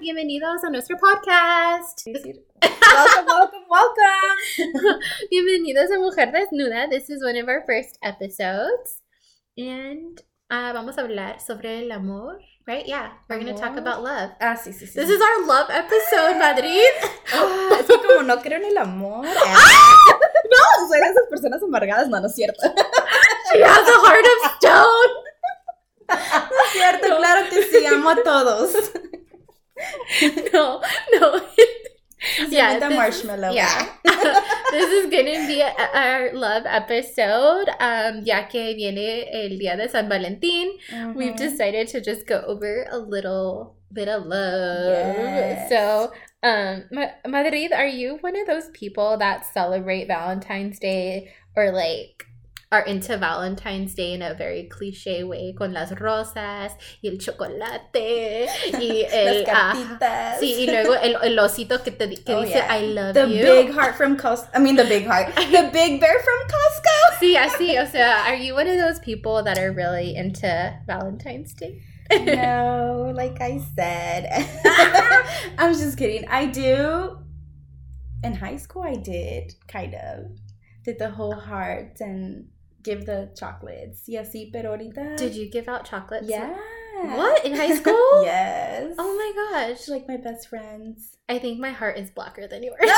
bienvenidos a nuestro podcast. welcome, welcome, welcome. bienvenidos a Mujer Desnuda. This is one of our first episodes. And uh, vamos a hablar sobre el amor, right? Yeah, we're going to talk about love. Ah, sí, sí, sí. This is our love episode, Madrid. Ah, es que como no creo en el amor. Ah. no, soy de esas personas amargadas. No, no es cierto. She has a heart of stone. No es cierto, claro que sí, amo a todos. no, no. yeah, the marshmallow. Yeah. this is gonna be a, our love episode. Um, ya que viene el día de San Valentín, mm-hmm. we've decided to just go over a little bit of love. Yes. So, um, Madrid, are you one of those people that celebrate Valentine's Day or like are into Valentine's Day in a very cliche way, con las rosas y el chocolate y el, las cartitas. sí, y luego el, el osito que te que oh, dice yeah. I love the you. The big heart from Costco. I mean the big heart. the big bear from Costco. sí, así, o sea, are you one of those people that are really into Valentine's Day? no, like I said. I'm just kidding. I do in high school I did kind of did the whole heart and give the chocolates. Y así, pero ahorita. Did you give out chocolates? Yeah. What? In high school? yes. Oh my gosh. Like my best friends. I think my heart is blacker than yours. I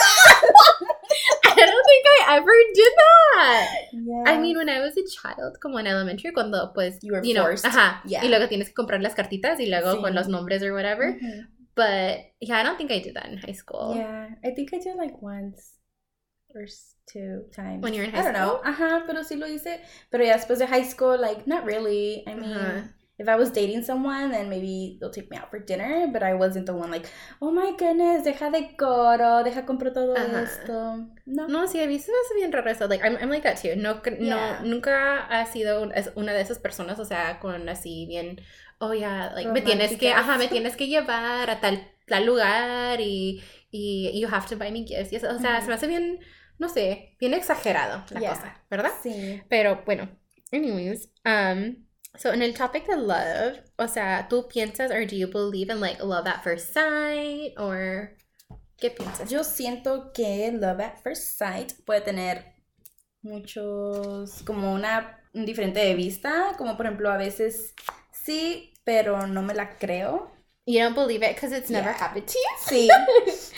don't think I ever did that. Yeah. I mean, when I was a child, como en elementary, cuando pues, you were you know, forced. Ajá. Yeah. Y luego tienes que comprar las cartitas y luego sí. con los nombres or whatever. Mm-hmm. But yeah, I don't think I did that in high school. Yeah, I think I did like once or two times. When you're in high I don't school? know. Ajá, pero sí lo hice. Pero ya después de high school, like, not really. I mean, uh-huh. if I was dating someone, then maybe they'll take me out for dinner, but I wasn't the one like, oh my goodness, deja de coro, deja compro todo uh-huh. esto. No. No, sí, a mí se me hace bien raro eso. Like, I'm, I'm like that too. No, yeah. no, nunca ha sido una de esas personas, o sea, con así bien, oh yeah, like, me tienes que, ajá, me tienes que llevar a tal, tal lugar y, y you have to buy me gifts. Y eso, o sea, se me hace bien no sé, bien exagerado la yeah. cosa, ¿verdad? Sí. Pero bueno, anyways, um, so en el topic de love, o sea, ¿tú piensas or do you believe in like love at first sight or qué piensas? Yo siento que love at first sight puede tener muchos, como una, un diferente de vista, como por ejemplo a veces sí, pero no me la creo. You don't believe it because it's never happened to you. Sí,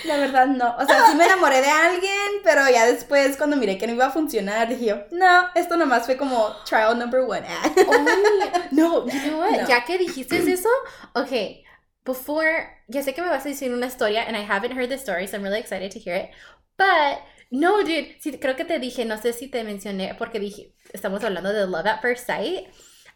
la verdad no. O sea, sí me enamoré de alguien, pero ya después cuando miré que no iba a funcionar, dije yo, no, esto nomás fue como trial number one. oh, no, you know what? No. Ya que dijiste eso, okay, before, ya sé que me vas a decir una historia, and I haven't heard the story, so I'm really excited to hear it. But, no, dude, sí, creo que te dije, no sé si te mencioné, porque dije, estamos hablando de love at first sight.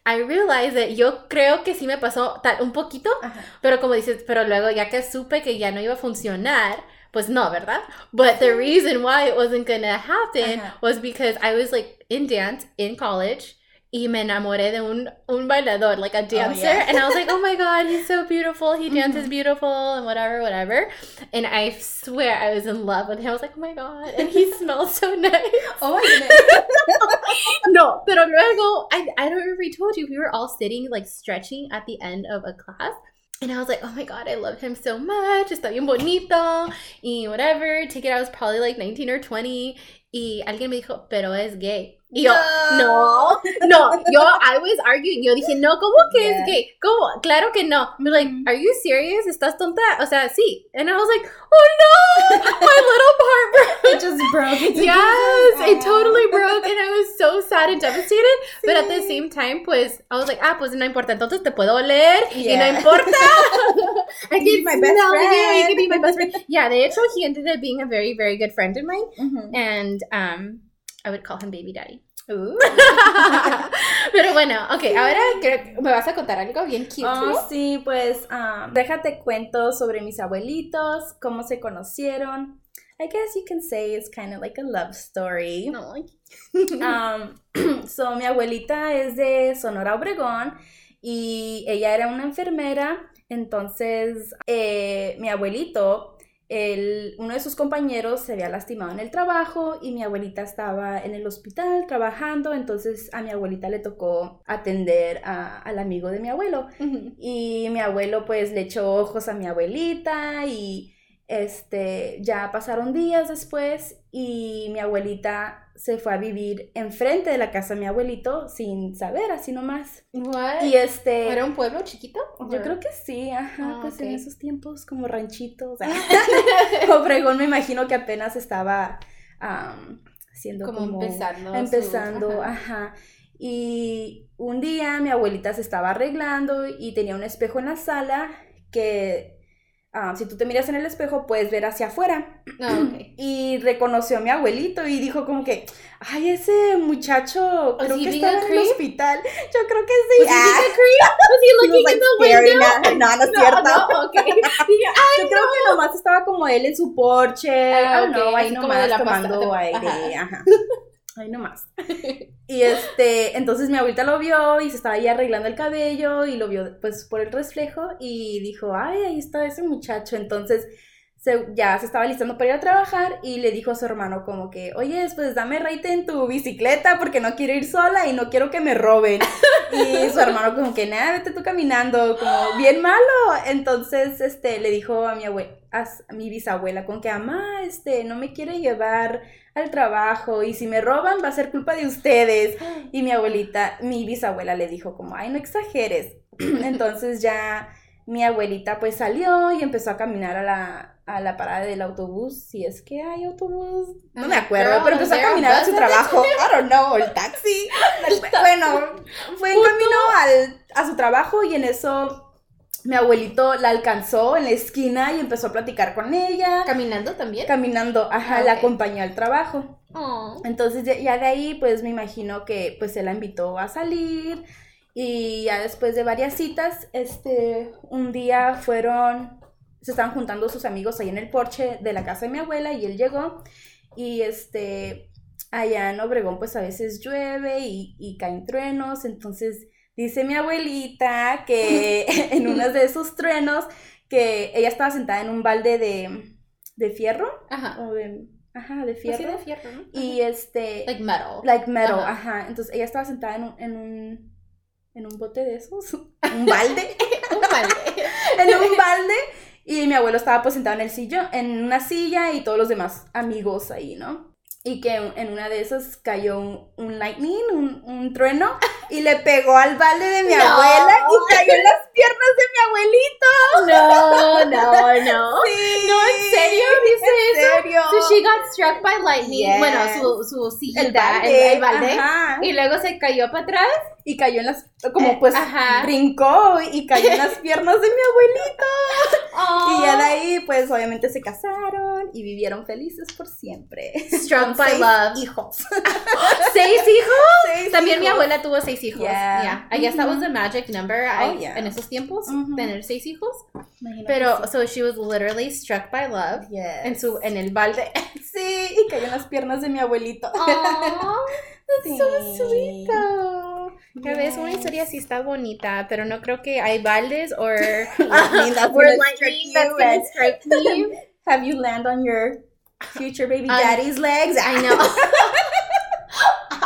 I realized that yo creo que sí me pasó tal, un poquito, Ajá. pero como dices, pero luego ya que supe que ya no iba a funcionar, pues no, ¿verdad? But the reason why it wasn't gonna happen Ajá. was because I was like in dance in college y me enamoré de un, un bailador, like a dancer. Oh, yeah. and I was like, oh my God, he's so beautiful. He dances mm-hmm. beautiful and whatever, whatever. And I swear I was in love with him. I was like, oh my God. And he smells so nice. Oh my goodness. no, pero luego, I, I don't remember if told you, we were all sitting, like stretching at the end of a class. And I was like, oh my god, I love him so much. Está bien bonito. Y whatever. Take it, I was probably like 19 or 20. Y alguien me dijo, pero es gay. Y yo, no, no, yo, I was arguing, yo dije, no, ¿cómo que yeah. es gay? ¿Cómo? Claro que no. Me like, are you serious? ¿Estás tonta? O sea, sí. And I was like, oh no, my little part broke. It just broke. yes, it totally broke and I was so sad and devastated. Sí. But at the same time, pues, I was like, ah, pues no importa, entonces te puedo oler yeah. y no importa. I can be my best friend. You, you can be my best friend. Yeah, de hecho, he ended up being a very, very good friend of mine. Mm-hmm. And, um, I would call him baby daddy. Uh. Pero bueno, ok, ahora creo que me vas a contar algo bien cute. Oh, sí, pues um, déjate cuento sobre mis abuelitos, cómo se conocieron. I guess you can say it's kind of like a love story. No. um, so, mi abuelita es de Sonora Obregón y ella era una enfermera. Entonces, eh, mi abuelito el, uno de sus compañeros se había lastimado en el trabajo y mi abuelita estaba en el hospital trabajando, entonces a mi abuelita le tocó atender a, al amigo de mi abuelo. Y mi abuelo pues le echó ojos a mi abuelita y este, ya pasaron días después y mi abuelita se fue a vivir enfrente de la casa de mi abuelito sin saber, así nomás. What? Y este... ¿Era un pueblo chiquito? Yo creo que sí, ajá, Ah, pues en esos tiempos como ranchitos. Obregón me imagino que apenas estaba siendo Como como, empezando su- empezando, ajá. ajá. Y un día mi abuelita se estaba arreglando y tenía un espejo en la sala que ah, si tú te miras en el espejo puedes ver hacia afuera. No, Ah, ok. Y reconoció a mi abuelito y dijo como que, ay, ese muchacho creo he que estaba en el hospital. Yo creo que sí. Was he Ah. a creep? Was he He was, looking like, in the window? No, no es No, cierto. no, ok. Dije, ay, Yo creo que nomás estaba como él en su porche. Ah, I don't know, ok, ahí nomás tomando aire. Ajá. Ahí nomás. Y este, entonces mi abuelita lo vio y se estaba ahí arreglando el cabello y lo vio pues por el reflejo y dijo, ay, ahí está ese muchacho. Entonces se- ya se estaba listando para ir a trabajar y le dijo a su hermano como que, oye, pues dame raite en tu bicicleta porque no quiero ir sola y no quiero que me roben. Y su hermano como que, nada, vete tú caminando, como bien malo. Entonces, este, le dijo a mi abue- a s- a mi bisabuela con que, mamá, este, no me quiere llevar al trabajo y si me roban va a ser culpa de ustedes. Y mi abuelita, mi bisabuela le dijo como, ay, no exageres. Entonces ya mi abuelita pues salió y empezó a caminar a la, a la parada del autobús, si es que hay autobús, no me acuerdo, pero empezó a caminar a su trabajo, I don't know, el taxi, bueno, fue en camino al, a su trabajo y en eso mi abuelito la alcanzó en la esquina y empezó a platicar con ella, ¿Caminando también? caminando, ajá, Ah, la acompañó al trabajo. Oh. Entonces ya, ya de ahí pues me imagino que pues se la invitó a salir y ya después de varias citas, este, un día fueron, se estaban juntando sus amigos ahí en el porche de la casa de mi abuela y él llegó y este, allá en Obregón pues a veces llueve y, y caen truenos, entonces dice mi abuelita que en uno de esos truenos que ella estaba sentada en un balde de, de fierro Ajá. o de, ajá, de Pues fierro. sí, de fierro, ¿no? Y este, Like metal. like metal, Ajá. ajá. Entonces ella estaba sentada en un, en un, en un bote de esos, un balde, Un balde. en un balde. Y mi abuelo estaba pues sentado en el sillón, en una silla y todos los demás amigos ahí, ¿no? Y que en una de esas cayó un, un lightning, un, un trueno, y le pegó al balde de mi No. abuela y cayó en las piernas de mi abuelito. No, no, no. Sí. No, ¿en serio dice ¿En eso? serio? So she got struck by lightning. Yes. Bueno, su, su sillita, el balde, el, el balde. Y luego se cayó para atrás. y cayó en las, como Eh, pues ajá. brincó y cayó en las piernas de mi abuelito. Oh. Y ya de ahí, pues obviamente se casaron y vivieron felices por siempre. Struck Con by seis love. hijos. ¿Seis hijos? Seis También mi hijos. abuela tuvo seis hijos. Yeah. Yeah. I guess that was the magic number Oh, I- yeah. en esos tiempos, Mhm. tener seis hijos. Imagino Pero, sí. so she was literally struck by love Yes. en su, en el balde. Sí, y cayó en las piernas de mi abuelito. Aww, that's so Sí. sweet though. Ya ves, una historia sí está bonita, pero no creo que hay baldes or that's or gonna lightning strike that's you gonna strike me. Have you land on your future baby I- daddy's legs? I know.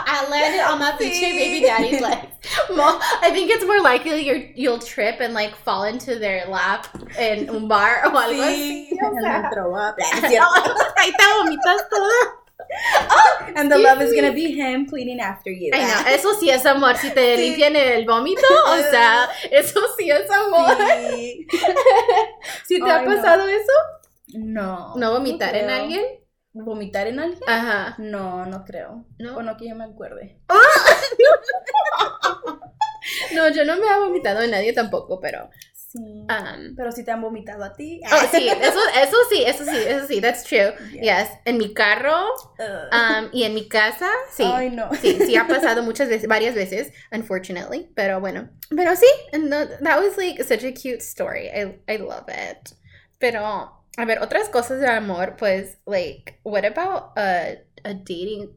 I landed on my future baby daddy's legs. Mo- I think it's more likely you're, you'll trip and like fall into their lap in un bar o algo así. O And sea. then throw up. Es cierto. Ahí te vomitas todo. And the love is gonna be him cleaning after you. Ay, no, eso sí es amor. Si te Sí. limpian el vómito, o sea, eso sí es amor. Sí. ¿Sí te ha Ay, no. pasado eso? No. ¿No vomitar en creo. alguien? ¿Vomitar en alguien? Ajá. No, no creo. ¿No? O no que yo me acuerde. No, yo no me he vomitado en nadie tampoco, pero. Sí. um, Pero si te han vomitado a ti. oh, sí, eso, eso sí, eso sí, eso sí, that's true. Yeah. Yes. En mi carro um, y en mi casa, sí. Ay, no. Sí, sí ha pasado muchas veces, varias veces, unfortunately, pero bueno. Pero sí, and no- that was like such a cute story. I, I love it. Pero, a ver, otras cosas de amor, pues, like, what about a, a dating,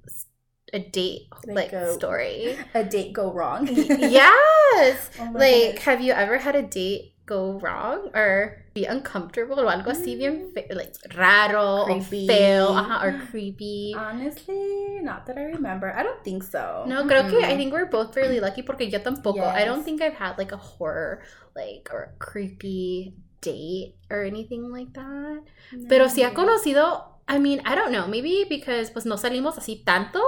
a date, Like a- story? A date go wrong. yes! Oh like, goodness. have you ever had a date go wrong or be uncomfortable o algo así bien fe- like raro creepy. o feo uh-huh, or creepy. Honestly, not that I remember. I don't think so. No, creo mm-hmm. que I think we're both fairly lucky porque yo tampoco. Yes. I don't think I've had like a horror like or creepy date or anything like that. No. Pero si ha conocido, I mean, I don't know, maybe because pues no salimos así tanto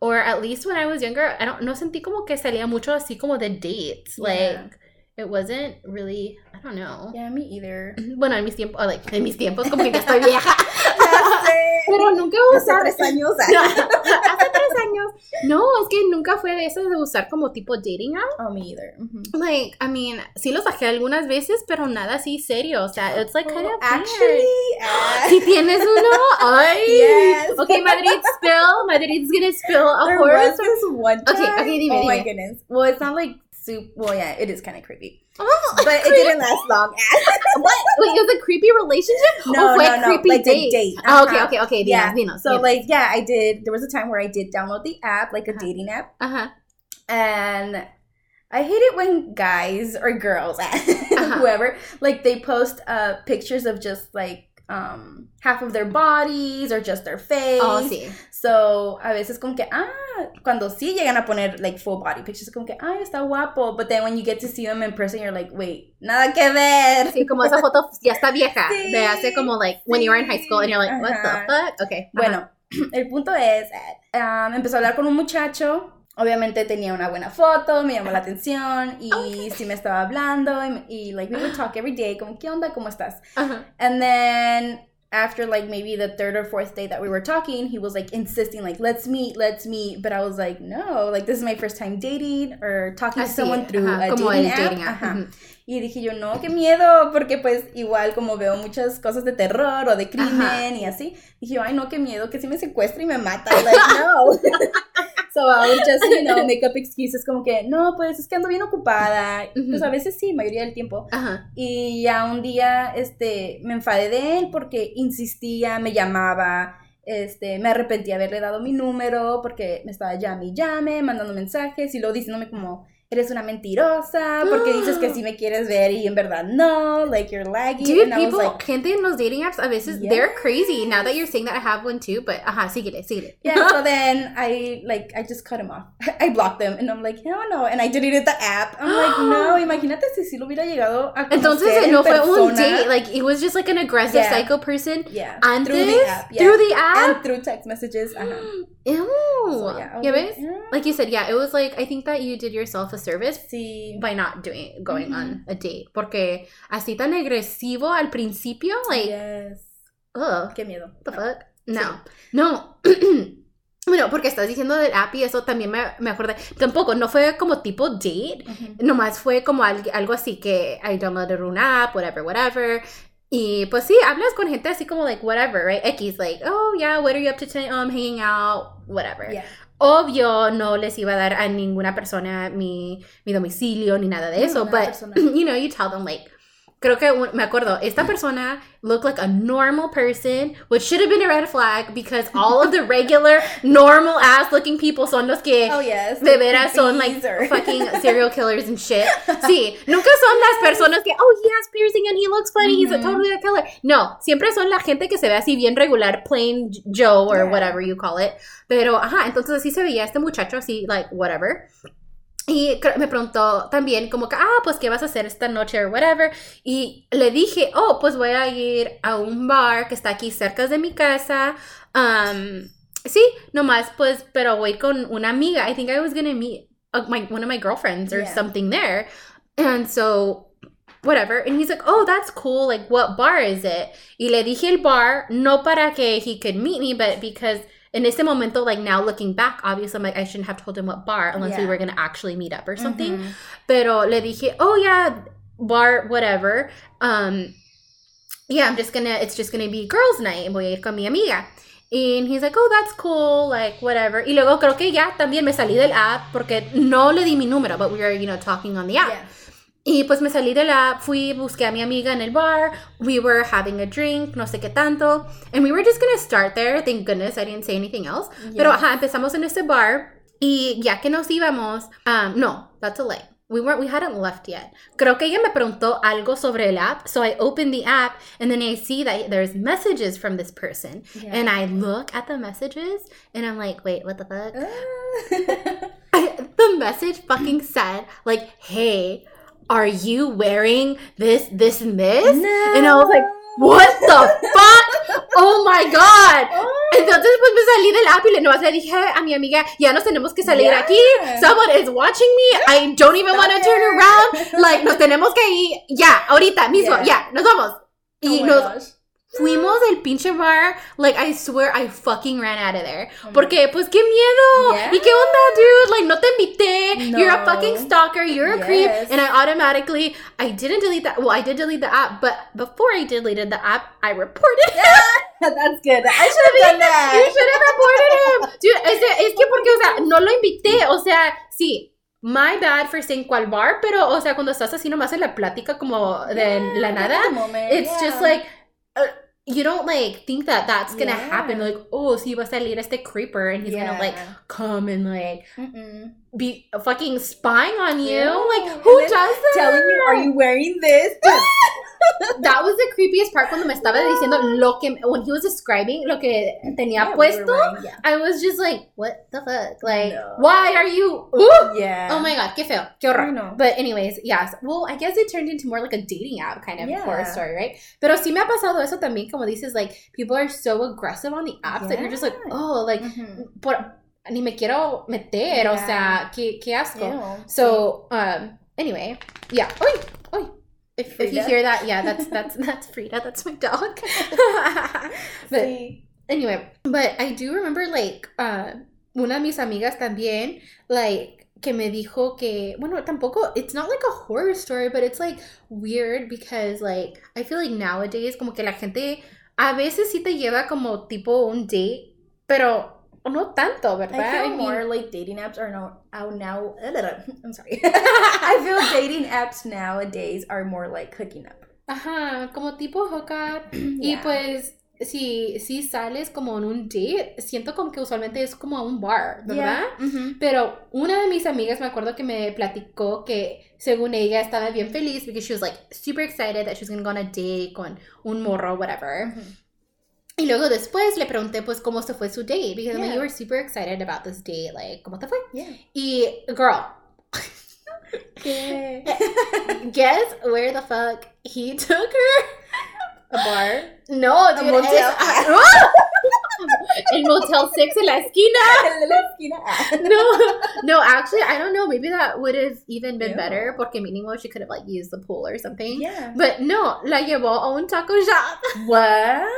or at least when I was younger, I don't no sentí como que salía mucho así como de dates. Yeah. Like it wasn't really I don't know. Yeah, me either. Bueno, en mis tiempos, like, en mis tiempos como que ya estoy vieja. Pero nunca. Hace tres años. hace tres años. No, es que nunca fue de eso de usar como tipo dating app. Oh, me either. Like, I mean, sí los bajé algunas veces, pero nada así serio. O sea, it's like kind of actually. Uh, si tienes uno, ay. Yes. Okay, Madrid spill. Madrid's gonna spill a there horror. Was this one time. Okay, okay, dime, Oh dime. my goodness. Well, it's not like soup. Well, yeah, it is kind of creepy. Oh, but it didn't last long. what? Wait, it was a creepy relationship? No, oh, no, no, creepy like date. a date. Oh, okay, Uh-huh. okay, okay. Dinos, Yeah. dinos, So dinos. like, yeah, I did. There was a time where I did download the app, like a Uh-huh. dating app, uh-huh. and I hate it when guys or girls, whoever, like they post uh pictures of just like um half of their bodies or just their face. Oh, sí. So, a veces como que, ah, cuando sí llegan a poner like full body pictures, como que, ay, está guapo. But then when you get to see them in person, you're like, wait, nada que ver. Sí, como esa foto ya está vieja. Sí, de hace como like when you were in high school and you're like, what the Ajá. fuck? Okay. Bueno, el punto es, um, empezó a hablar con un muchacho. Obviamente tenía una buena foto, me llamó la atención y sí me estaba hablando y, y, like we would talk every day, como qué onda, cómo estás. And then after like maybe the third or fourth day that we were talking, he was like insisting like let's meet, let's meet. But I was like no, like this is my first time dating or talking to someone through a como dating el app. Y dije yo, no, qué miedo, porque pues igual como veo muchas cosas de terror o de crimen Ajá. y así, dije yo, ay no, qué miedo, que si me secuestra y me mata, like no. so I would just, you know, make up excuses como que, no, pues es que ando bien ocupada, pues a veces sí, mayoría del tiempo. Ajá. Y ya un día, este, me enfadé de él porque insistía, me llamaba, este, me arrepentí de haberle dado mi número porque me estaba llame y llame, mandando mensajes y luego diciéndome como, eres una mentirosa porque dices que sí me quieres ver y en verdad no, like you're laggy. Dude, and people, like, gente en los dating apps, a veces, they're crazy. Now that you're saying that, I have one too, but ajá, síguele, síguele. yeah, so then I like I just cut him off. I blocked them and I'm like, no, no, and I deleted the app. I'm like, no, imagínate si sí lo hubiera llegado a Entonces, en no fue un date, like, it was just like an aggressive Yeah. psycho person. Yeah, Antes, through the app, yeah. through the app. and through text messages. Ajá. Ew. So, yeah, was like, ves? "Eh". Like you said, yeah, it was like, I think that you did yourself a service Sí. by not doing, going on Mm-hmm. a date. Porque así tan agresivo al principio, like, yes. ugh. Qué miedo. The No. fuck? No. No. bueno, porque estás diciendo del app y eso también me, me acordé. Tampoco, no fue como tipo date. Ujú. Nomás fue como algo, así que I downloaded una app, whatever, whatever. Y pues sí, hablas con gente así como like whatever, right? X, like, oh yeah, what are you up to tonight? Oh, I'm hanging out, whatever. Yeah. Obvio, no les iba a dar a ninguna persona mi, mi domicilio ni nada de No, eso, nada but personal. you know, you tell them like, creo que me acuerdo, esta persona looked like a normal person, which should have been a red flag because all of the regular, normal ass looking people son los que Oh yes. de veras son like fucking serial killers and shit. Sí, nunca son las personas que, oh, he has piercing and he looks funny, he's a totally a killer. No, siempre son la gente que se ve así bien regular, plain Joe or Yeah. whatever you call it. Pero, ajá, entonces así se veía este muchacho así, like, whatever. Y me preguntó también como que, ah, pues, ¿qué vas a hacer esta noche or whatever? Y le dije, oh, pues voy a ir a un bar que está aquí cerca de mi casa. Um, sí, nomás, pues, pero voy con una amiga. I think I was gonna meet uh, my, one of my girlfriends or Yeah. something there. And so, whatever. And he's like, oh, that's cool. Like, what bar is it? Y le dije el bar, no para que he could meet me, but because in este momento, like now looking back, obviously, I'm like, I shouldn't have told him what bar unless we were gonna actually meet up or something. Mhm. Pero le dije, oh yeah, bar, whatever. Um, yeah, I'm just gonna, it's just gonna be girls' night. Voy a ir con mi amiga. And he's like, oh, that's cool, like, whatever. Y luego creo que ya también me salí del app porque no le di mi número, but we were, you know, talking on the app. Yeah. Y pues me salí de la app, fui, busqué a mi amiga en el bar, we were having a drink, no sé qué tanto, and we were just gonna start there, thank goodness I didn't say anything else. Pero ajá, empezamos en ese bar y ya que nos íbamos, um, no, that's a lie. we weren't we hadn't left yet. Creo que ella me preguntó algo sobre el app, so I opened the app and then I see that there's messages from this person, yeah. and I look at the messages and I'm like, wait, what the fuck? I, the message fucking said like, hey, are you wearing this, this, and this? No. And I was like, what the fuck? Oh my god. Oh. Entonces pues me salí del app y le, nomás le dije a mi amiga, ya nos tenemos que salir yeah. aquí. Someone is watching me. I don't even want to turn around. Like, nos tenemos que ir. Ya, ahorita mismo. Ya, yeah. nos vamos. Y oh nos... Gosh. Fuimos del pinche bar. Like, I swear I fucking ran out of there. Oh Porque, pues, qué miedo. Yeah. ¿Y qué onda, dude? Like, no te invité. No. You're a fucking stalker. You're a yes. creep. And I automatically, I didn't delete that. Well, I did delete the app. But before I deleted the app, I reported yeah. That's good. I should have done that. You should have reported him. Dude, es, es que porque, o sea, no lo invité. O sea, sí. My bad for saying cuál bar, pero, o sea, cuando estás así nomás en la plática como de yeah, la nada, it's yeah. just like, you don't like think that that's gonna yeah. happen. Like, oh, si va a salir este creeper and he's yeah. gonna like come and like Mm-mm. be fucking spying on you. Yeah. Like, who does that? Telling you, are you wearing this? that was the creepiest part cuando me estaba diciendo lo que when he was describing lo que tenía puesto. Wearing, I was just like, what the fuck? Like, no. why are you? Ooh! Yeah. Oh my god, qué feo, qué horror. But anyways, yes. Well, I guess it turned into more like a dating app kind of horror story, right? Pero sí me ha pasado eso también, como dices, like people are so aggressive on the apps that you're just like, oh, like, mm-hmm. por, ni me quiero meter, o sea, qué, qué asco. Ew. So, um, anyway, yeah. Oy, oy. If, if you hear that, yeah, that's that's that's Frida. That's my dog. but sí. anyway, but I do remember like uh, una de mis amigas también like que me dijo que bueno tampoco it's not like a horror story, but it's like weird because like I feel like nowadays como que la gente a veces sí te lleva como tipo un date, pero no tanto, ¿verdad? I feel I mean, more like dating apps are no, out now. I'm sorry. I feel dating apps nowadays are more like hooking up. Ajá, como tipo hookup. yeah. Y pues si, si sales como en un date, siento como que usualmente es como a un bar, ¿verdad? Yeah. Pero una de mis amigas me acuerdo que me platicó que según ella estaba bien feliz because she was like super excited that she was going to go on a date con un morro, whatever. Y luego después le pregunté pues cómo se fue su date because yeah. like, you were super excited about this date, like cómo te fue? Yeah. Y girl, guess where the fuck he took her? A bar? No, dude. A motel. El Motel 6 in la esquina. En la esquina. no, no, actually, I don't know. Maybe that would have even been yeah. better porque mínimo she could have like used the pool or something. Yeah. But no, la llevó a un taco shop. What?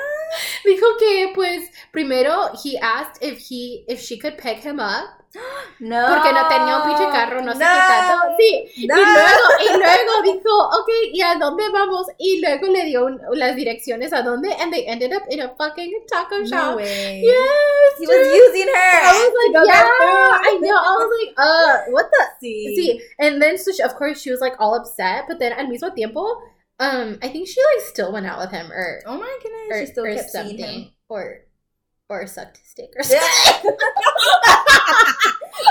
Dijo que pues primero he asked if he if she could pick him up No. Porque no tenía un pinche carro, no, sé qué tanto. Sí. No. Y luego, y luego dijo, ok, ¿y a dónde vamos? Y luego le dio un, las direcciones a dónde, and they ended up in a fucking taco shop. No way. Yes. He was using her. I was like, yeah, I know. I was like, uh, what the? Sí. sí. And then, so she, of course, she was like all upset, but then al mismo tiempo, um, I think she like still went out with him, or oh my goodness, or, she still kept something, seeing him, or or a sucked dick or something.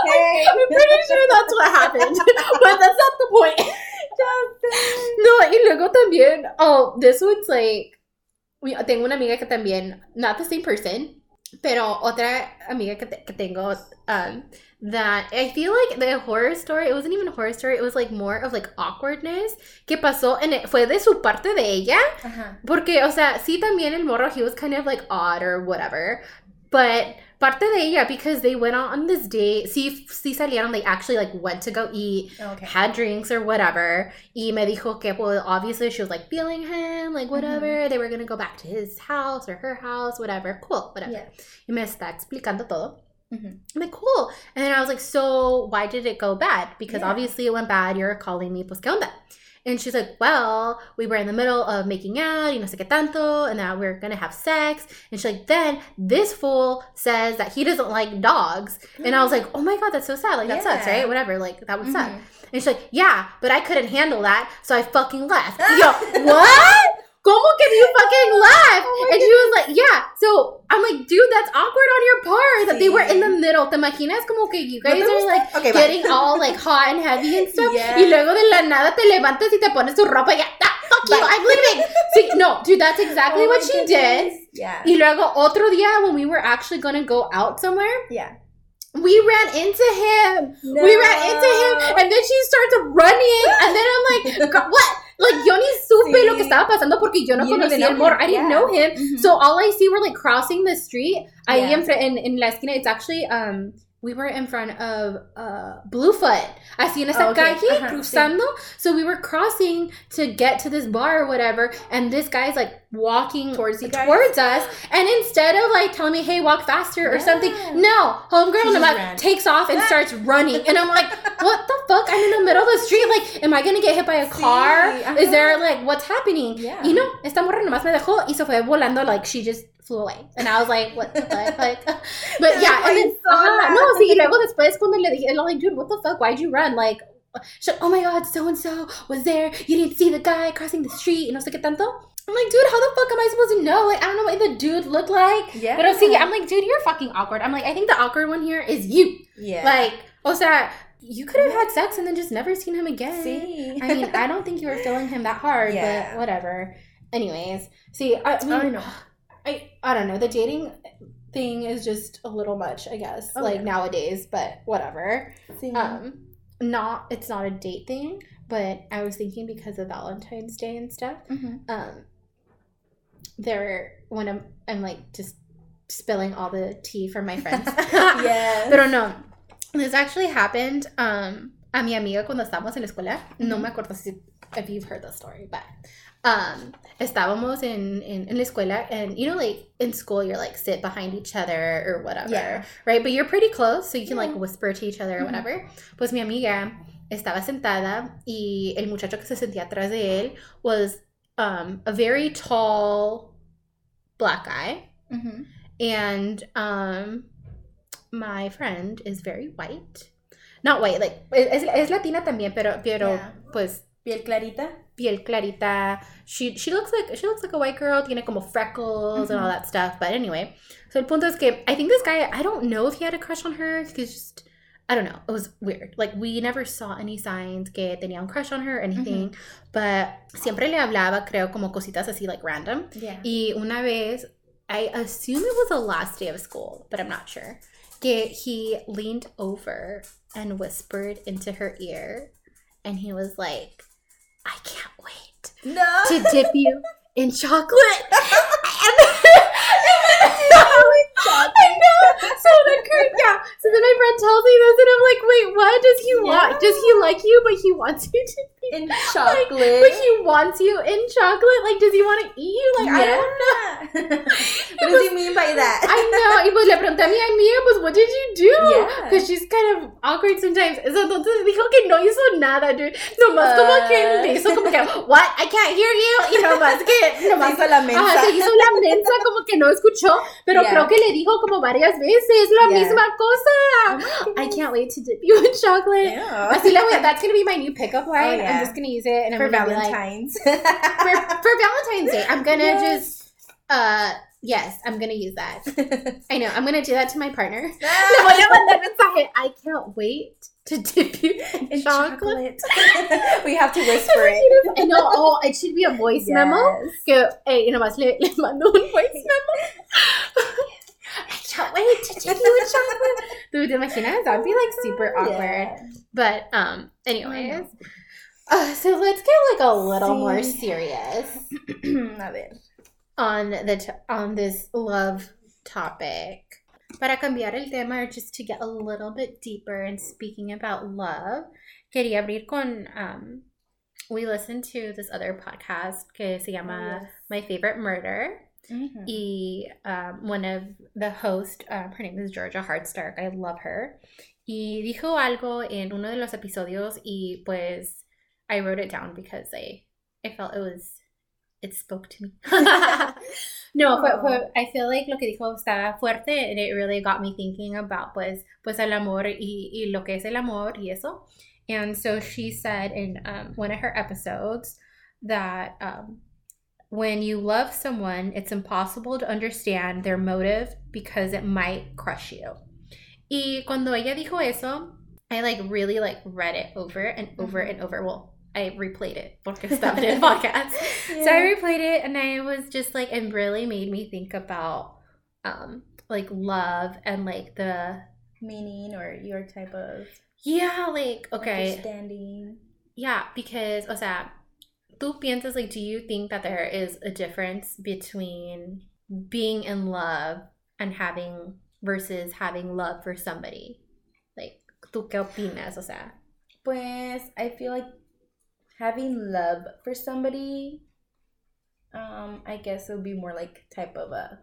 hey. I'm pretty sure that's what happened, but that's not the point. no, y luego también, oh, this one's like, tengo una amiga que también, not the same person, pero otra amiga que, te, que tengo, um, that I feel like the horror story, it wasn't even a horror story, it was like more of like awkwardness que pasó en fue de su parte de ella. Uh-huh. Porque, o sea, sí también el morro, he was kind of like odd or whatever. But parte de ella because they went on this date. Sí, sí salieron, they actually like went to go eat, okay. had drinks or whatever. Y me dijo que, well, obviously she was like feeling him, like whatever. Mm-hmm. They were gonna go back to his house or her house, whatever. Cool, whatever. Yeah. Y me está explicando todo. Mm-hmm. I'm like, cool. And then I was like, so why did it go bad? Because yeah. obviously it went bad. You're calling me, pues, ¿qué onda? And she's like, well, we were in the middle of making out, you know, sé qué tanto, and now we're gonna have sex. And she's like, then this fool says that he doesn't like dogs. And I was like, oh my God, that's so sad. Like, that yeah. sucks, right? Whatever. Like, that would mm-hmm. suck. And she's like, yeah, but I couldn't handle that, so I fucking left. Yo, what? ¿Cómo can you fucking laugh? Oh and she was like, yeah. So I'm like, dude, that's awkward on your part that they were in the middle. ¿Te imaginas como que you guys are like okay, getting bye. all like hot and heavy and stuff? Yeah. Y luego de la nada te levantas y te pones tu ropa y ya, ah, fuck you, I'm leaving. See, no, dude, that's exactly oh what she goodness. did. Yeah. Y luego otro día when we were actually gonna go out somewhere. Yeah we ran into him. No. We ran into him, and then she starts running, and then I'm like, what? Like yo ni supe sí. lo que estaba pasando porque yo no you conocía el I didn't yeah. know him. Mm-hmm. So all I see were like crossing the street. Yeah. Ahí en, en, en la esquina, it's actually um we were in front of uh, Bluefoot. Así esa oh, okay. calle, uh-huh, cruzando. So we were crossing to get to this bar or whatever, and this guy's like walking towards towards us, and instead of like telling me, "Hey, walk faster" or yeah. something, no, homegirl like, takes off and starts running, and I'm like, "What the fuck? I'm in the middle of the street. Like, am I gonna get hit by a car? Sí. Is there like what's happening?" Yeah. You know, esta morra nomás me dejó y se fue volando like she just flew away. And I was like, what the fuck? Like, but yeah. And then, uh, no, see, luego después cuando le dije, I'm like, dude, what the fuck? Why'd you run? Like, oh my god, so and so was there. You didn't see the guy crossing the street. And I was like, tanto? I'm like, dude, how the fuck am I supposed to know? Like, I don't know what the dude looked like. Yeah. But see, I'm like, dude, you're fucking awkward. I'm like, I think the awkward one here is you. Yeah. Like, o sea, you could have had sex and then just never seen him again. See? I mean, I don't think you were feeling him that hard, yeah. but whatever. Anyways, see, I, I, mean, I know. I I don't know. The dating thing is just a little much, I guess. Oh, like yeah. nowadays, but whatever. Same. Um not it's not a date thing, but I was thinking because of Valentine's Day and stuff. Mm-hmm. Um there when I'm I'm like just spilling all the tea for my friends. yeah. Pero no. This actually happened um a mi amiga cuando estábamos en la escuela. Mm-hmm. No me acuerdo si if you've heard the story, but um, estábamos en, en, en, la escuela, and you know, like in school, you're like sit behind each other or whatever, yeah. right? But you're pretty close, so you can yeah. like whisper to each other or mm-hmm. whatever. Mm-hmm. Pues mi amiga estaba sentada y el muchacho que se sentía atrás de él was um, a very tall black guy, mm-hmm. and um, my friend is very white. Not white, like es, es latina también, pero pero yeah. pues piel clarita piel clarita. She she looks like she looks like a white girl. Tiene como freckles mm-hmm. and all that stuff. But anyway, so el punto es que I think this guy. I don't know if he had a crush on her. He's just I don't know. It was weird. Like we never saw any signs que tenía un crush on her or anything. Mm-hmm. But siempre le hablaba, creo, como cositas así like random. Yeah. Y una vez, I assume it was the last day of school, but I'm not sure. Que he leaned over and whispered into her ear, and he was like I can't wait no. to dip you in chocolate. and chocolate. I know. So then, Kurt, yeah. So then my friend tells me this, and I'm like, wait, what does he yeah. want? Does he like you, but he wants you to in chocolate? Like, but he wants you in chocolate. Like, does he want to eat you? Like, yeah. I don't know. what does he mean by that? I know. Y pues le pregunté a mi amiga, pues, what did you do? Because she's kind of awkward sometimes. So entonces dijo que no hizo nada, dude. Nomás uh, como que le uh. hizo como que, what? I can't hear you. Y nomás que, nomás. Hizo la mensa. Ajá, se hizo la mensa como que no escuchó. Pero yeah. creo que le dijo como varias veces la yeah. misma cosa. Oh I can't wait to dip you in chocolate. Yeah. Así le voy, that's gonna be my new pickup line. Oh, yeah. I'm just gonna use it and I'm for Valentine's. Like, for, for Valentine's Day, I'm gonna yes. just uh yes, I'm gonna use that. I know, I'm gonna do that to my partner. I can't wait to dip you in, in chocolate. chocolate. we have to whisper it. I know. Oh, it should be a voice yes. memo. Que, eh, y nomás le, le mando un voice memo. I can't wait to take you a chocolate. Dude, imaginas? That'd be like super awkward. Yeah. But um, anyways. Uh, so let's get like a little sí. more serious. a ver. On the t- on this love topic. Para cambiar el tema, or just to get a little bit deeper in speaking about love, quería abrir con um, we listened to this other podcast que se llama yes. My Favorite Murder. Mm-hmm. Y um, one of the hosts, um, her name is Georgia Hardstark, I love her. Y dijo algo en uno de los episodios y pues I wrote it down because I, I felt it was, it spoke to me. no, fue, fue, I feel like lo que dijo estaba fuerte and it really got me thinking about pues, pues el amor y, y lo que es el amor y eso. And so she said in um, one of her episodes that um, when you love someone, it's impossible to understand their motive because it might crush you. Y cuando ella dijo eso, I like really like read it over and over mm-hmm. and over. Well, I replayed it porque estaba en el podcast. yeah. So I replayed it and I was just like it really made me think about um like love and like the meaning or your type of yeah, like okay. Understanding. Yeah, because o sea, tú piensas like do you think that there is a difference between being in love and having versus having love for somebody? Like, ¿tú qué opinas? O sea, pues I feel like having love for somebody um I guess it would be more like type of a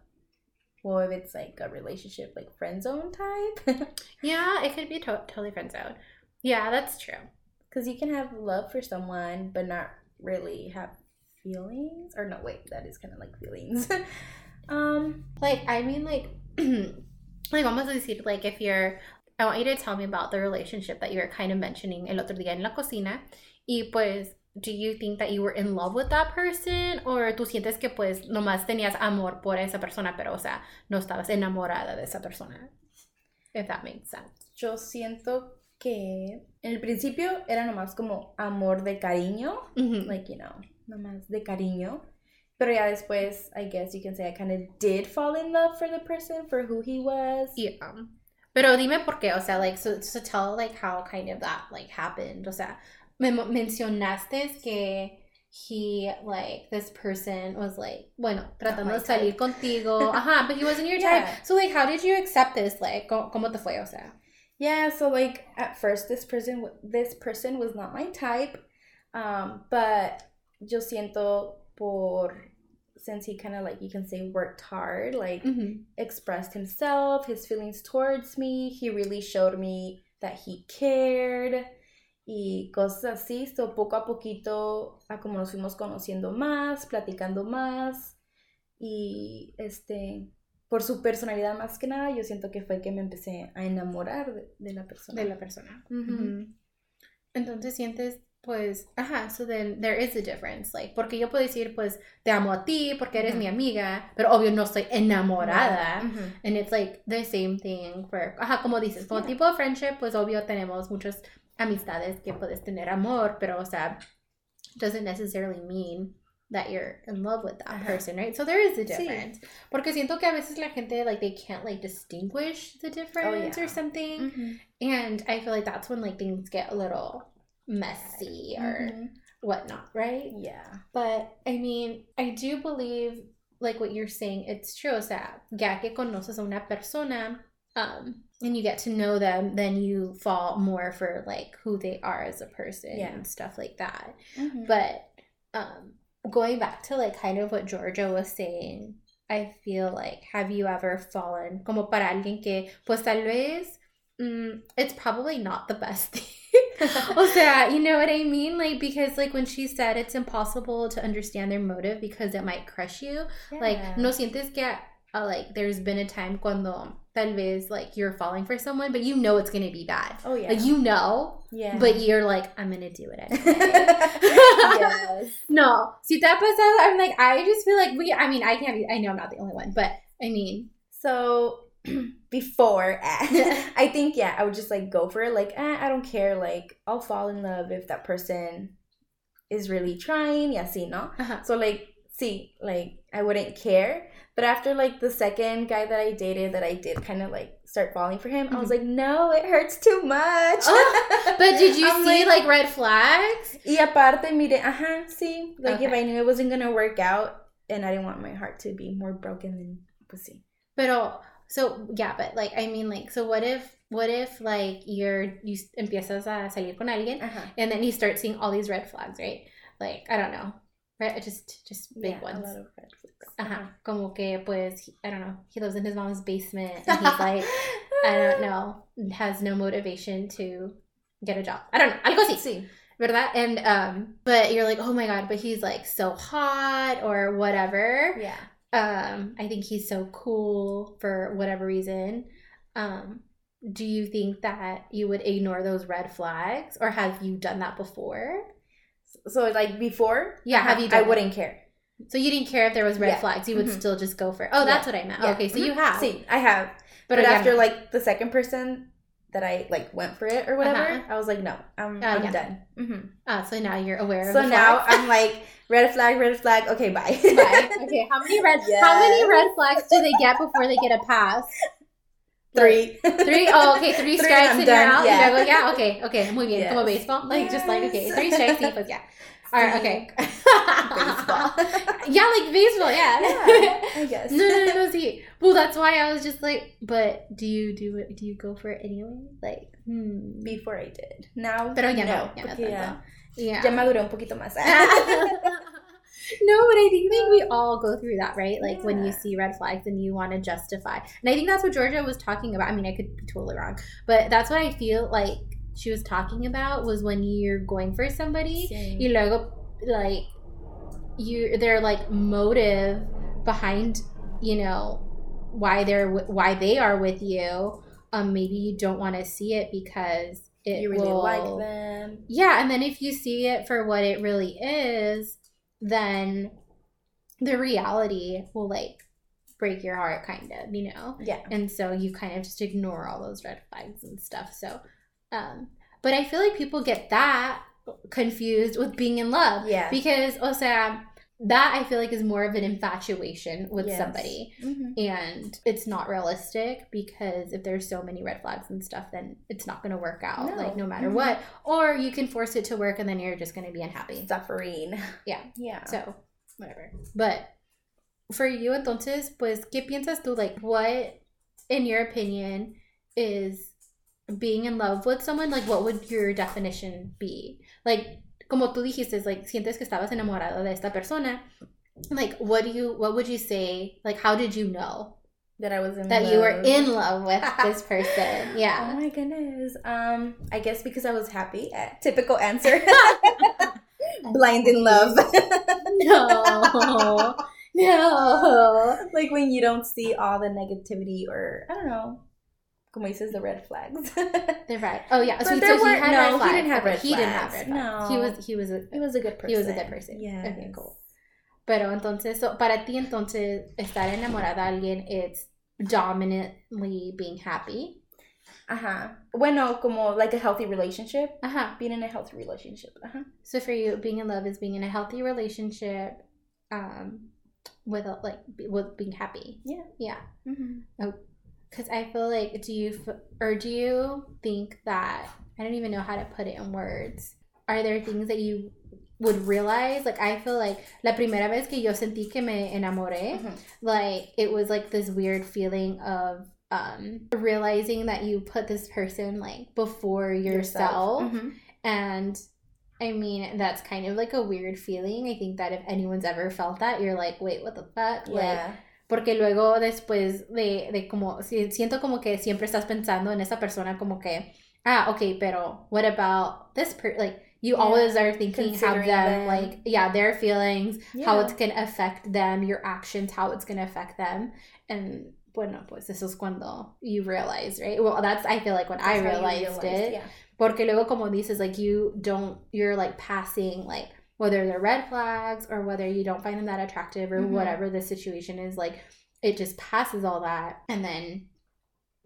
well if it's like a relationship like friend zone type. yeah, it could be to- totally friend zone. Yeah, that's true. Cuz you can have love for someone but not really have feelings or no wait that is kind of like feelings um like i mean like like almost decir like if you're i want you to tell me about the relationship that you were kind of mentioning el otro día en la cocina y pues do you think that you were in love with that person or tú sientes que pues nomás tenías amor por esa persona pero o sea no estabas enamorada de esa persona if that makes sense yo siento que en el principio era nomás como amor de cariño, like, you know, nomás de cariño. Pero ya después, I guess you can say I kind of did fall in love for the person, for who he was. Yeah. Pero dime por qué, o sea, like, so, so tell, like, how kind of that, like, happened. O sea, me mencionaste que he, like, this person was, like, bueno, tratando de salir contigo. Ajá, but he wasn't your type. So, like, how did you accept this? Like, ¿cómo te fue, o sea? Yeah, so like at first this person this person was not my type. Um, but yo siento por since he kind of like you can say worked hard, like mm-hmm. expressed himself, his feelings towards me. He really showed me that he cared y cosas así. So poco a poquito, a como nos fuimos conociendo más, platicando más y este por su personalidad más que nada, yo siento que fue que me empecé a enamorar de, la persona. De la persona. Entonces sientes, pues, ajá, so then there is a difference, like, porque yo puedo decir, pues, te amo a ti porque eres mi amiga, pero obvio no estoy enamorada. And it's like the same thing for, ajá, como dices, como tipo de friendship, pues obvio tenemos muchas amistades que puedes tener amor, pero, o sea, doesn't necessarily mean that you're in love with that person, right? So there is a difference. Sí. Porque siento que a veces la gente like they can't like distinguish the difference oh, yeah. or something. Mm-hmm. And I feel like that's when like things get a little messy or mm-hmm. whatnot, right? Yeah. But I mean, I do believe like what you're saying, it's true. O sea, ya que conoces a una persona, um, and you get to know them, then you fall more for like who they are as a person yeah. and stuff like that. Mm-hmm. But um going back to like kind of what Georgia was saying, I feel like have you ever fallen como para alguien que pues tal vez mm, it's probably not the best thing. o sea, you know what I mean? Like because like when she said it's impossible to understand their motive because it might crush you. Yeah. Like no sientes que uh, like there's been a time cuando tal vez like you're falling for someone, but you know it's gonna be bad. Oh yeah. Like you know. Yeah. But you're like, I'm gonna do it anyway. yes. No. Si te ha pasado, I'm like, I just feel like we I mean, I can't be I know I'm not the only one, but I mean so before I think yeah, I would just like go for it. Like, eh, I don't care. Like, I'll fall in love if that person is really trying. Yeah, see, no. Uh-huh. So like, see, like I wouldn't care. But after like the second guy that I dated, that I did kind of like start falling for him, mm-hmm. I was mm-hmm. like, no, it hurts too much. Oh, but did you see like, like, red flags? Y aparte, mire, ajá, sí. Like okay. if I knew it wasn't gonna work out, and I didn't want my heart to be more broken than pussy. Pero so yeah, but like I mean, like so what if what if like you're you empiezas a salir con alguien, uh-huh. and then you start seeing all these red flags, right? Like I don't know Right, just just big yeah, ones. A lot of red flags. Ajá. Como que pues I don't know. He lives in his mom's basement and he's like I don't know, has no motivation to get a job. I don't know. Algo así. Sí. ¿Verdad? And um but you're like, "Oh my god, but he's like so hot or whatever." Yeah. Um I think he's so cool for whatever reason. Um do you think that you would ignore those red flags or have you done that before? So like before, yeah, have you? I wouldn't care. So you didn't care if there was red Yeah. flags. You would Mhm. still just go for. it. Oh, that's what I meant. Yeah. Okay, so you Mhm. have. See, I have. But, But again- after like the second person that I like went for it or whatever, Uh-huh. I was like, no, I'm, Oh, I'm yeah. done. hmm Ah, so now you're aware. So now. I'm like, red flag, red flag. Okay, bye. Bye. Okay, how many red? How many red flags do they get before they get a pass? Three. Three. Oh, okay. Three Three, strikes I'm and you're out. yeah. Y luego, yeah. Okay. Okay. Muy bien. Yes. Como baseball. Like just like okay. Three strikes. Sí, pues yeah. Right. Okay. Baseball. yeah, like baseball. Yeah. yeah, I guess. no, no, no, no. See, well, that's why I was just like, but do you do it? Do you go for it anyway? Like, hmm. Before I did. Now, Pero ya no. no, ya no porque ya, tanto. Yeah. ya maduré un poquito más. no, but I think like we all go through that, right? Like when you see red flags and you want to justify. And I think that's what Georgia was talking about. I mean, I could be totally wrong, but that's what I feel like she was talking about was when you're going for somebody, Sí. you luego like you their like motive behind, you know, why they're why they are with you. Um, maybe you don't want to see it because it you really will, like them. yeah, and then if you see it for what it really is, then the reality will like break your heart kind of, you know. Yeah. And so you kind of just ignore all those red flags and stuff. So um but I feel like people get that confused with being in love Yeah. because o sea, that I feel like is more of an infatuation with Yes. somebody Mhm. and it's not realistic because if there's so many red flags and stuff then it's not going to work out No. like no matter Mhm. what or you can force it to work and then you're just going to be unhappy Suffering. Yeah. Yeah. so whatever but for you entonces pues qué piensas tú like what in your opinion is being in love with someone like what would your definition be like como tú dijiste like sientes que estabas enamorado de esta persona like what do you what would you say like how did you know that I was in that love. you were in love with this person Yeah. Oh my goodness. Um, I guess because I was happy. Uh, typical answer. Blind in love. no no like when you don't see all the negativity or I don't know. Como dices the red flags. they're right oh yeah so, there so he had no, red he flags. didn't have red he didn't have flags. red flags. No. he was he was a it was a good person. He was a good person. Yeah. Okay, cool. Pero entonces, so, para ti entonces, estar enamorada de alguien, it's dominantly being happy. Ajá. Bueno, como like a healthy relationship. Ajá. Being in a healthy relationship. Ajá. So for you, being in love is being in a healthy relationship, um, with a, like with being happy. Yeah. Yeah. Mm-hmm. Because I feel like, do you or do you think that I don't even know how to put it in words? Are there things that you would realize? Like I feel like la primera vez que yo sentí que me enamoré, Mhm. like it was like this weird feeling of um realizing that you put this person like before yourself, Mhm. and I mean that's kind of like a weird feeling. I think that if anyone's ever felt that, you're like, wait, what the fuck? Like Yeah. Porque luego después de, de como, siento como que siempre estás pensando en esa persona como que, ah, ok, pero what about this per, like, you Yeah. always are thinking how them, them. like, yeah, their feelings, how Yeah. it's going to affect them, your actions, how it's going to affect them. And, bueno, pues eso es cuando you realize, right? Well, that's, I feel like when I That's how you realized realized, it, Yeah. Porque luego, como dices, like you don't, you're like passing, like whether they're red flags or whether you don't find them that attractive or Mhm. whatever the situation is, like it just passes all that. And then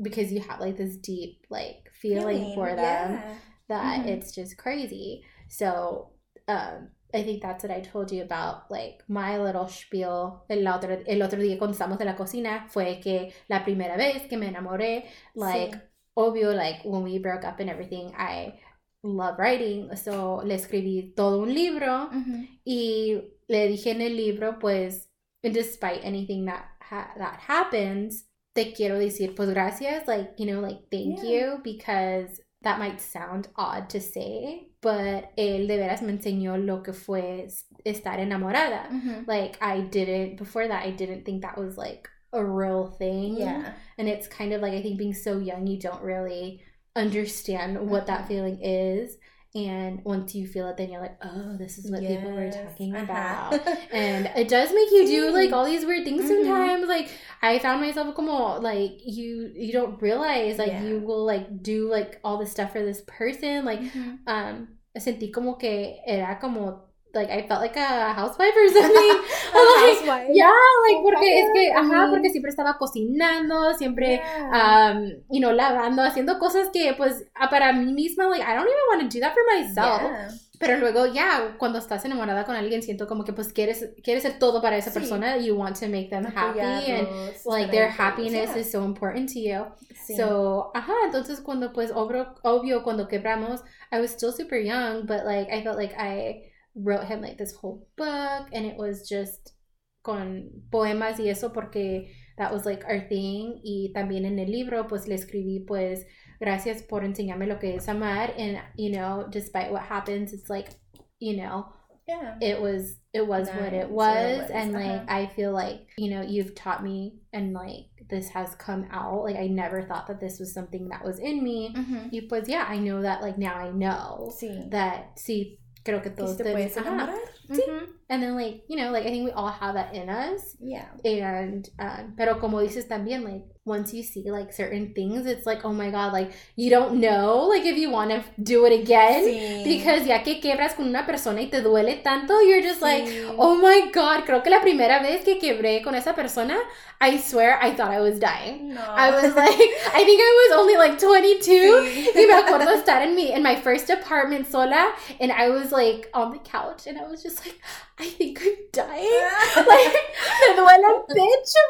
because you have like this deep, like feeling, for them Yeah. that Mhm. it's just crazy. So, um, I think that's what I told you about, like my little spiel el otro, el otro día cuando estábamos en la cocina fue que la primera vez que me enamoré, like Sí. obvio, like when we broke up and everything, I love writing, so le escribí todo un libro Mhm. y le dije en el libro, pues, despite anything that ha- that happens, te quiero decir, pues gracias, like you know, like thank Yeah. you because that might sound odd to say, but él de veras me enseñó lo que fue estar enamorada. Like I didn't before that, I didn't think that was like a real thing. Yeah. And it's kind of like I think being so young, you don't really understand what that feeling is. And once you feel it, then you're like, oh, this is what people were Yes. talking Uh-huh. about. And it does make you do like all these weird things Mhm. sometimes. Like I found myself como like you you don't realize like Yeah. you will like do like all this stuff for this person. Like Mhm. um sentí como que era como like I felt like a housewife or something. like, housewife. Yeah, like porque es que, ajá, porque siempre estaba cocinando, siempre, yeah. um, you know, lavando, haciendo cosas que, pues, para mí misma, like, I don't even want to do that for myself. Yeah. Pero luego, ya, yeah, cuando estás enamorada con alguien, siento como que pues quieres, quieres ser todo para esa sí. persona. You want to make them happy and like their happiness is so important to you. Sí. So, ajá, entonces cuando pues obvio, obvio cuando quebramos, I was still super young, but like I felt like I wrote him like this whole book and it was just con poemas y eso porque that was like our thing y también en el libro pues le escribí pues gracias por enseñarme lo que es amar and you know despite what happens it's like you know yeah it was it was nice. what it was, it was. and uh-huh. like i feel like you know you've taught me and like this has come out like i never thought that this was something that was in me mm-hmm. you pues yeah i know that like now i know sí. that see creo que todos Sí. Mm-hmm. And then like, you know, like I think we all have that in us. Yeah. And um, pero como dices también, like once you see like certain things, it's like, oh my god, like you don't know like if you want to do it again. Sí. Because ya que quebras con una persona y te duele tanto, you're just sí. like, oh my god, creo que la primera vez que quebré con esa persona, I swear I thought I was dying. No. I was like, I think I was only like 22. Sí. Y me acuerdo estar en mi in my first apartment sola and I was like on the couch and I was just like I think I'm dying. like, me duele el pecho.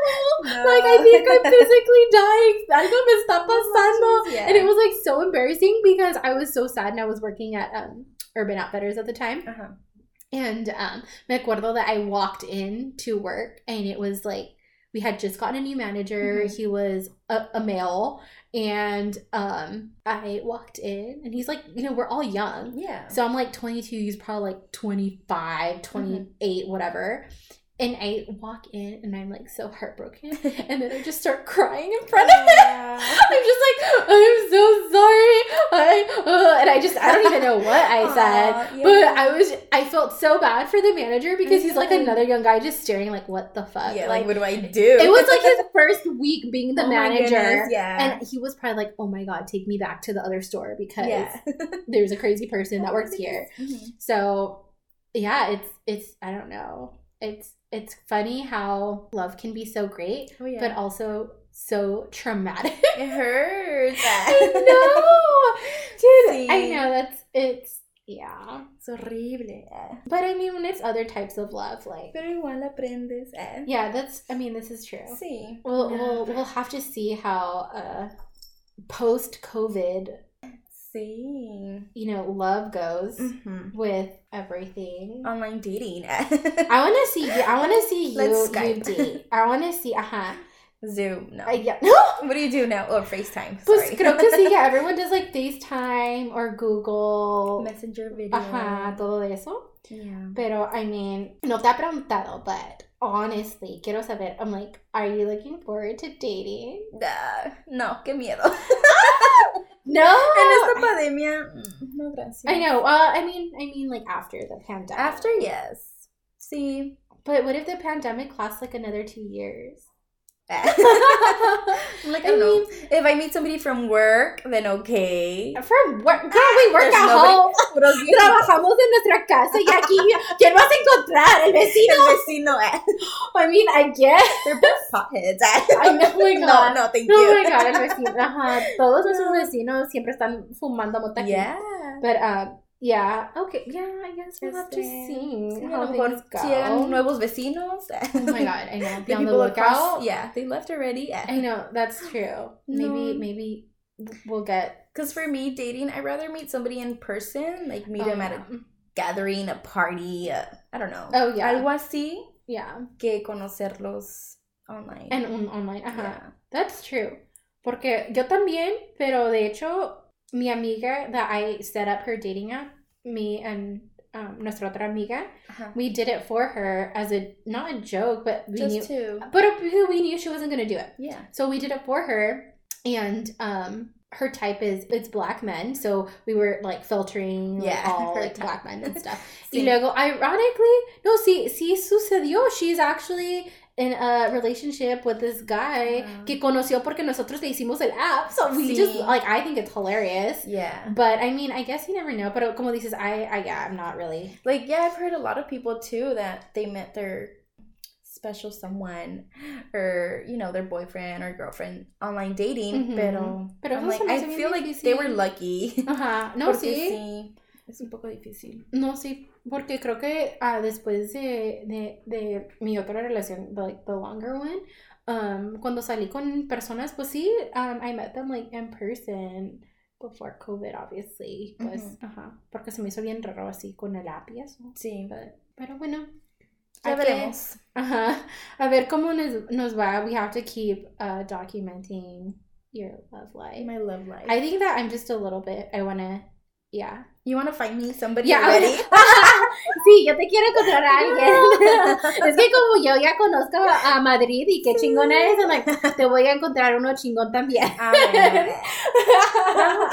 No. Like, I think I'm physically dying. Algo me está pasando. Yeah. And it was like so embarrassing because I was so sad and I was working at um, Urban Outfitters at the time. Uh-huh. And um, me acuerdo that I walked in to work and it was like, we had just gotten a new manager. Mm-hmm. He was a, a, male. And um, I walked in and he's like, you know, we're all young. Yeah. So I'm like 22. He's probably like 25, 28, mm-hmm. whatever. And I walk in and I'm like so heartbroken. and then I just start crying in front of him. I'm just like, I'm so sorry. I, uh, and I just, I don't even know what I said. yeah. But I was, I felt so bad for the manager because he's like another young guy just staring like, what the fuck? Yeah, like, like what do I do? It was like his first week being the oh manager. yeah. And he was probably like, oh my God, take me back to the other store because yeah. there's a crazy person that works here. Mm-hmm. So yeah, it's, it's, I don't know. It's, it's funny how love can be so great, oh, yeah. but also so traumatic. It hurts. I know. Dude, sí. I know that's it's yeah. It's horrible. But I mean when it's other types of love, like Pero igual aprendes. Eh. Yeah, that's I mean this is true. Sí. We'll yeah. we'll we'll have to see how uh post COVID See, you know, love goes mm-hmm. with everything. Online dating. I want to see you. I want to see you, Let's you date. I want to see, uh huh. Zoom, no. Uh, yeah. No. What do you do now? Or oh, FaceTime. Sorry. Pues creo que sí, yeah. Everyone does like FaceTime or Google. Messenger video. Ajá, todo eso. Yeah. Pero, I mean, no te ha preguntado, but honestly, quiero saber, I'm like, are you looking forward to dating? Uh, no, qué miedo. No. En esta pandemia, mm, no gracias. I know. Well, I mean, I mean, like after the pandemic. After, yes. See. But what if the pandemic lasts like another two years? Like, I, I mean, know. If I meet somebody from work, then okay. From work, girl, we work at home. Trabajamos en nuestra casa y aquí, ¿quién vas a encontrar? El vecino. El vecino. Eh. I mean, I guess. They're both potheads. I know, my God. No, no, thank you. Oh my God, el vecino. Ajá. Todos nuestros vecinos siempre están fumando mota Yeah. But, um, Yeah, okay, yeah, I guess we'll have to see how things go. Nuevos vecinos. oh my god, I know. Be on the lookout. Yeah, they left already. Yeah. I know that's true. Maybe, no. maybe we'll get. Because for me, dating, I'd rather meet somebody in person, like meet oh, them at a gathering, a party. Uh, I don't know. Oh yeah, algo así. Yeah. Que conocerlos online. And un online, ajá. Yeah. That's true. Porque yo también, pero de hecho mi amiga that I set up her dating app, me and um, nuestra otra amiga, uh-huh. we did it for her as a not a joke, but we Just knew, to. but we knew she wasn't gonna do it. Yeah. So we did it for her, and um, her type is it's black men, so we were like filtering yeah, like, all like type. black men and stuff. sí. Y luego, ironically, no, sí, sí sucedió. She's actually in a relationship with this guy uh-huh. que conoció porque nosotros le hicimos el app. So we sí. just like I think it's hilarious. Yeah. But I mean, I guess you never know. But como dices, I I yeah, I'm not really like yeah. I've heard a lot of people too that they met their special someone or you know their boyfriend or girlfriend online dating mm-hmm. pero, pero I'm like, I feel like they were lucky ajá no sí. sí es un poco difícil no sí porque creo que ah, después de, de, de mi otra relación the, like the longer one um, cuando salí con personas pues sí um, I met them like in person before COVID obviously pues uh-huh. ajá porque se me hizo bien raro así con el app y eso sí But, pero bueno ya veremos. Ajá. A ver cómo nos, nos va. We have to keep uh, documenting your love life. My love life. I think that I'm just a little bit. I want to. Yeah. You want to find me somebody yeah, already? sí, yo te quiero encontrar a alguien. es que como yo ya conozco a Madrid y qué chingona es, like, te voy a encontrar uno chingón también. Ah, I'm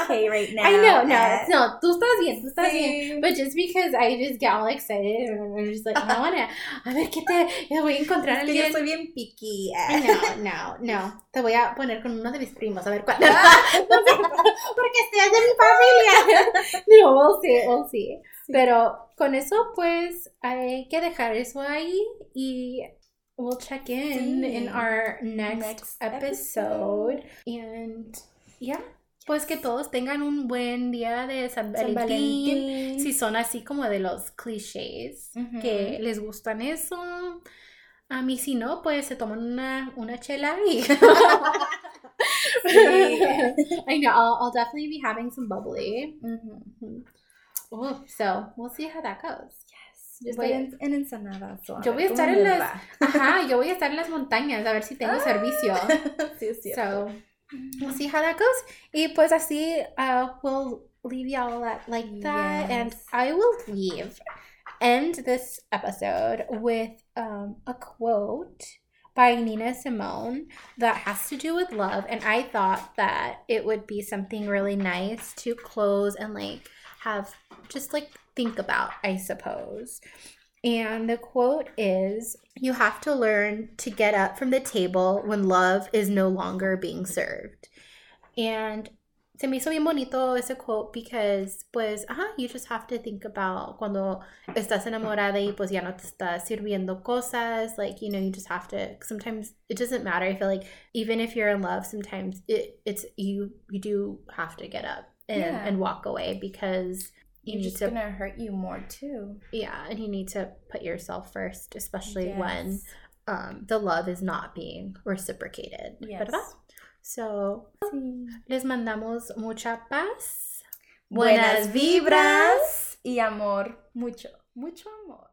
okay right now. I know, no, no, tú estás bien, tú estás sí. bien. But just because I just get all excited and I'm just like, I wanna, a ver qué te, te voy a encontrar a alguien. Yo soy bien picky. No, no, no. Te voy a poner con uno de mis primos, a ver cuál. Ah. porque seas de mi familia. No, we'll see, we'll see. Pero con eso, pues, hay que dejar eso ahí y we'll check in sí. in our next, next episode. episode. And yeah. Pues que todos tengan un buen día de San Valentín. San Valentín. Si son así como de los clichés uh -huh. que les gustan eso. A mí si no, pues se toman una, una chela y... I know, I'll, I'll, definitely be having some bubbly. Mm -hmm. Oh, so we'll see how that goes. Yes. Yo estoy en, en Ensenada. So yo voy a estar en las. Ajá, yo voy a estar en las montañas a ver si tengo ah, servicio. sí, sí. So we'll see how that goes. Y pues así, uh, we'll leave y'all at, like that, yes. and I will leave end this episode with um, a quote by Nina Simone that has to do with love. And I thought that it would be something really nice to close and like have just like think about, I suppose. And the quote is You have to learn to get up from the table when love is no longer being served. And se me hizo bien bonito ese quote because, pues, ajá, you just have to think about cuando estás enamorada y pues ya no te está sirviendo cosas. Like, you know, you just have to, sometimes it doesn't matter. I feel like even if you're in love, sometimes it, it's, you, you do have to get up and, yeah. and walk away because you it's just gonna hurt you more too. Yeah, and you need to put yourself first, especially yes. when um, the love is not being reciprocated. Yes. ¿verdad? So, sí. les mandamos mucha paz, buenas, buenas vibras y amor, mucho, mucho amor.